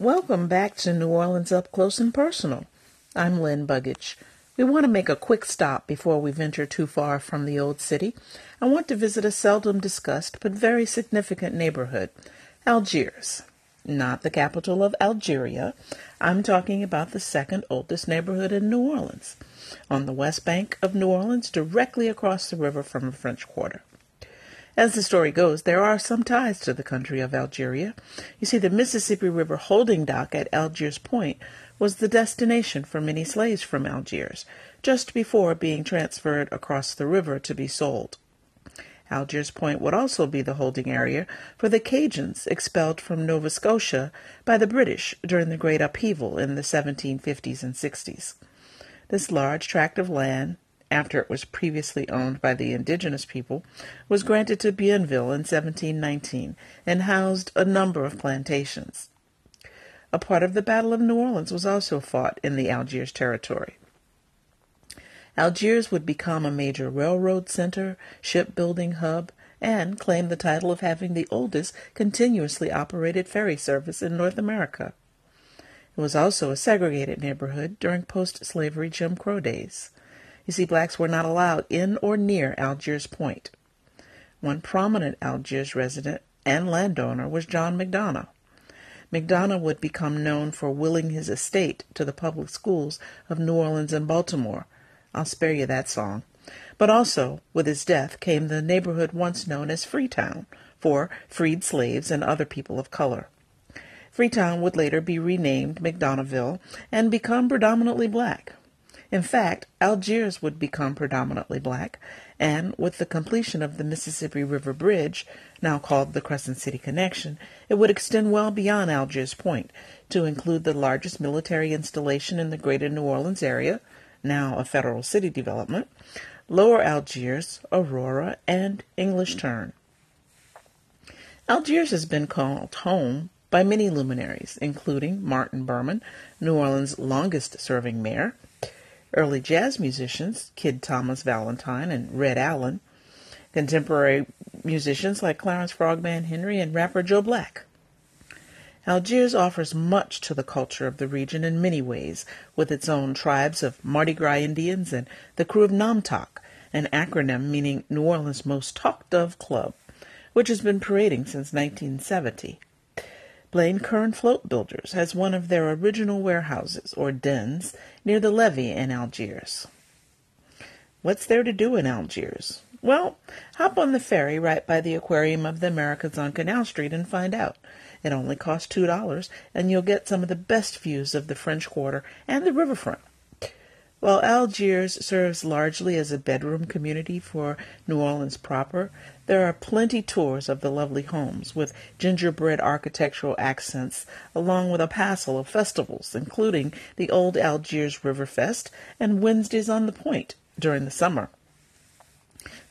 Welcome back to New Orleans Up Close and Personal. I'm Lynn Buggage. We want to make a quick stop before we venture too far from the old city. I want to visit a seldom discussed but very significant neighborhood, Algiers. Not the capital of Algeria. I'm talking about the second oldest neighborhood in New Orleans, on the west bank of New Orleans, directly across the river from the French Quarter. As the story goes, there are some ties to the country of Algeria. You see, the Mississippi River holding dock at Algiers Point was the destination for many slaves from Algiers, just before being transferred across the river to be sold. Algiers Point would also be the holding area for the Cajuns expelled from Nova Scotia by the British during the Great Upheaval in the 1750s and 60s. This large tract of land, after it was previously owned by the indigenous people, was granted to Bienville in 1719 and housed a number of plantations. A part of the Battle of New Orleans was also fought in the Algiers territory. Algiers would become a major railroad center, shipbuilding hub, and claim the title of having the oldest continuously operated ferry service in North America. It was also a segregated neighborhood during post slavery Jim Crow days. You see, blacks were not allowed in or near Algiers Point. One prominent Algiers resident and landowner was John McDonogh. McDonogh would become known for willing his estate to the public schools of New Orleans and Baltimore. I'll spare you that song. But also, with his death, came the neighborhood once known as Freetown, for freed slaves and other people of color. Freetown would later be renamed McDonoghville and become predominantly black. In fact, Algiers would become predominantly black, and with the completion of the Mississippi River Bridge, now called the Crescent City Connection, it would extend well beyond Algiers Point to include the largest military installation in the greater New Orleans area, now a federal city development, Lower Algiers, Aurora, and English Turn. Algiers has been called home by many luminaries, including Martin Behrman, New Orleans' longest serving mayor, early jazz musicians, Kid Thomas Valentine and Red Allen, contemporary musicians like Clarence Frogman Henry and rapper Joe Black. Algiers offers much to the culture of the region in many ways, with its own tribes of Mardi Gras Indians and the krewe of NOMTOC, an acronym meaning New Orleans' most talked of club, which has been parading since 1970. Blaine Kern Float Builders has one of their original warehouses, or dens, near the levee in Algiers. What's there to do in Algiers? Well, hop on the ferry right by the Aquarium of the Americas on Canal Street and find out. It only costs two dollars, and you'll get some of the best views of the French Quarter and the riverfront. While Algiers serves largely as a bedroom community for New Orleans proper, there are plenty tours of the lovely homes with gingerbread architectural accents, along with a passel of festivals, including the Old Algiers River Fest and Wednesdays on the Point during the summer.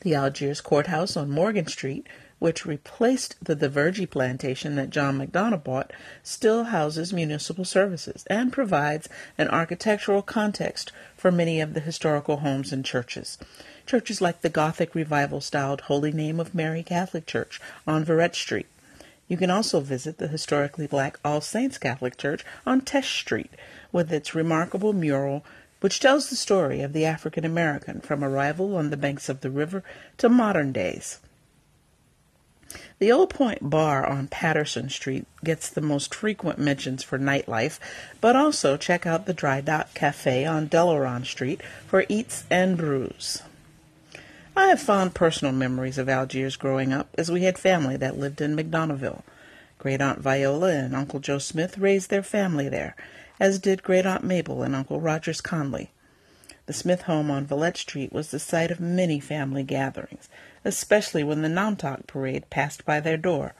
The Algiers Courthouse on Morgan Street which replaced the Duverje plantation that John McDonogh bought, still houses municipal services and provides an architectural context for many of the historical homes and churches. Churches like the Gothic Revival styled Holy Name of Mary Catholic Church on Verrett Street. You can also visit the historically black All Saints Catholic Church on Teche Street with its remarkable mural which tells the story of the African American from arrival on the banks of the river to modern days. The Old Point Bar on Patterson Street gets the most frequent mentions for nightlife, but also check out the Dry Dock Cafe on Delaronde Street for eats and brews. I have fond personal memories of Algiers growing up, as we had family that lived in McDonoghville. Great Aunt Viola and Uncle Joe Smith raised their family there, as did Great Aunt Mabel and Uncle Rogers Conley. The Smith home on Vallette Street was the site of many family gatherings, especially when the NOMTOC parade passed by their door.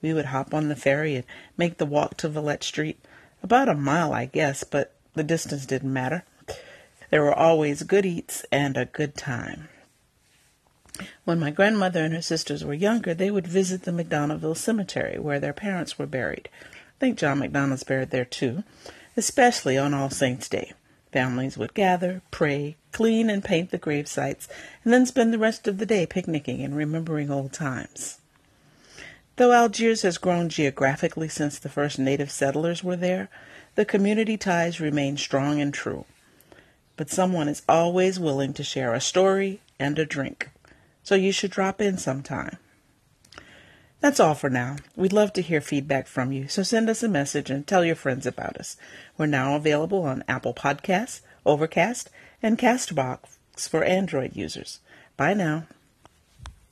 We would hop on the ferry and make the walk to Vallette Street, about a mile, I guess, but the distance didn't matter. There were always good eats and a good time. When my grandmother and her sisters were younger, they would visit the McDonoghville Cemetery where their parents were buried. I think John McDonogh's buried there too, especially on All Saints' Day. Families would gather, pray, clean and paint the grave sites, and then spend the rest of the day picnicking and remembering old times. Though Algiers has grown geographically since the first native settlers were there, the community ties remain strong and true. But someone is always willing to share a story and a drink, so you should drop in sometime. That's all for now. We'd love to hear feedback from you, so send us a message and tell your friends about us. We're now available on Apple Podcasts, Overcast, and Castbox for Android users. Bye now.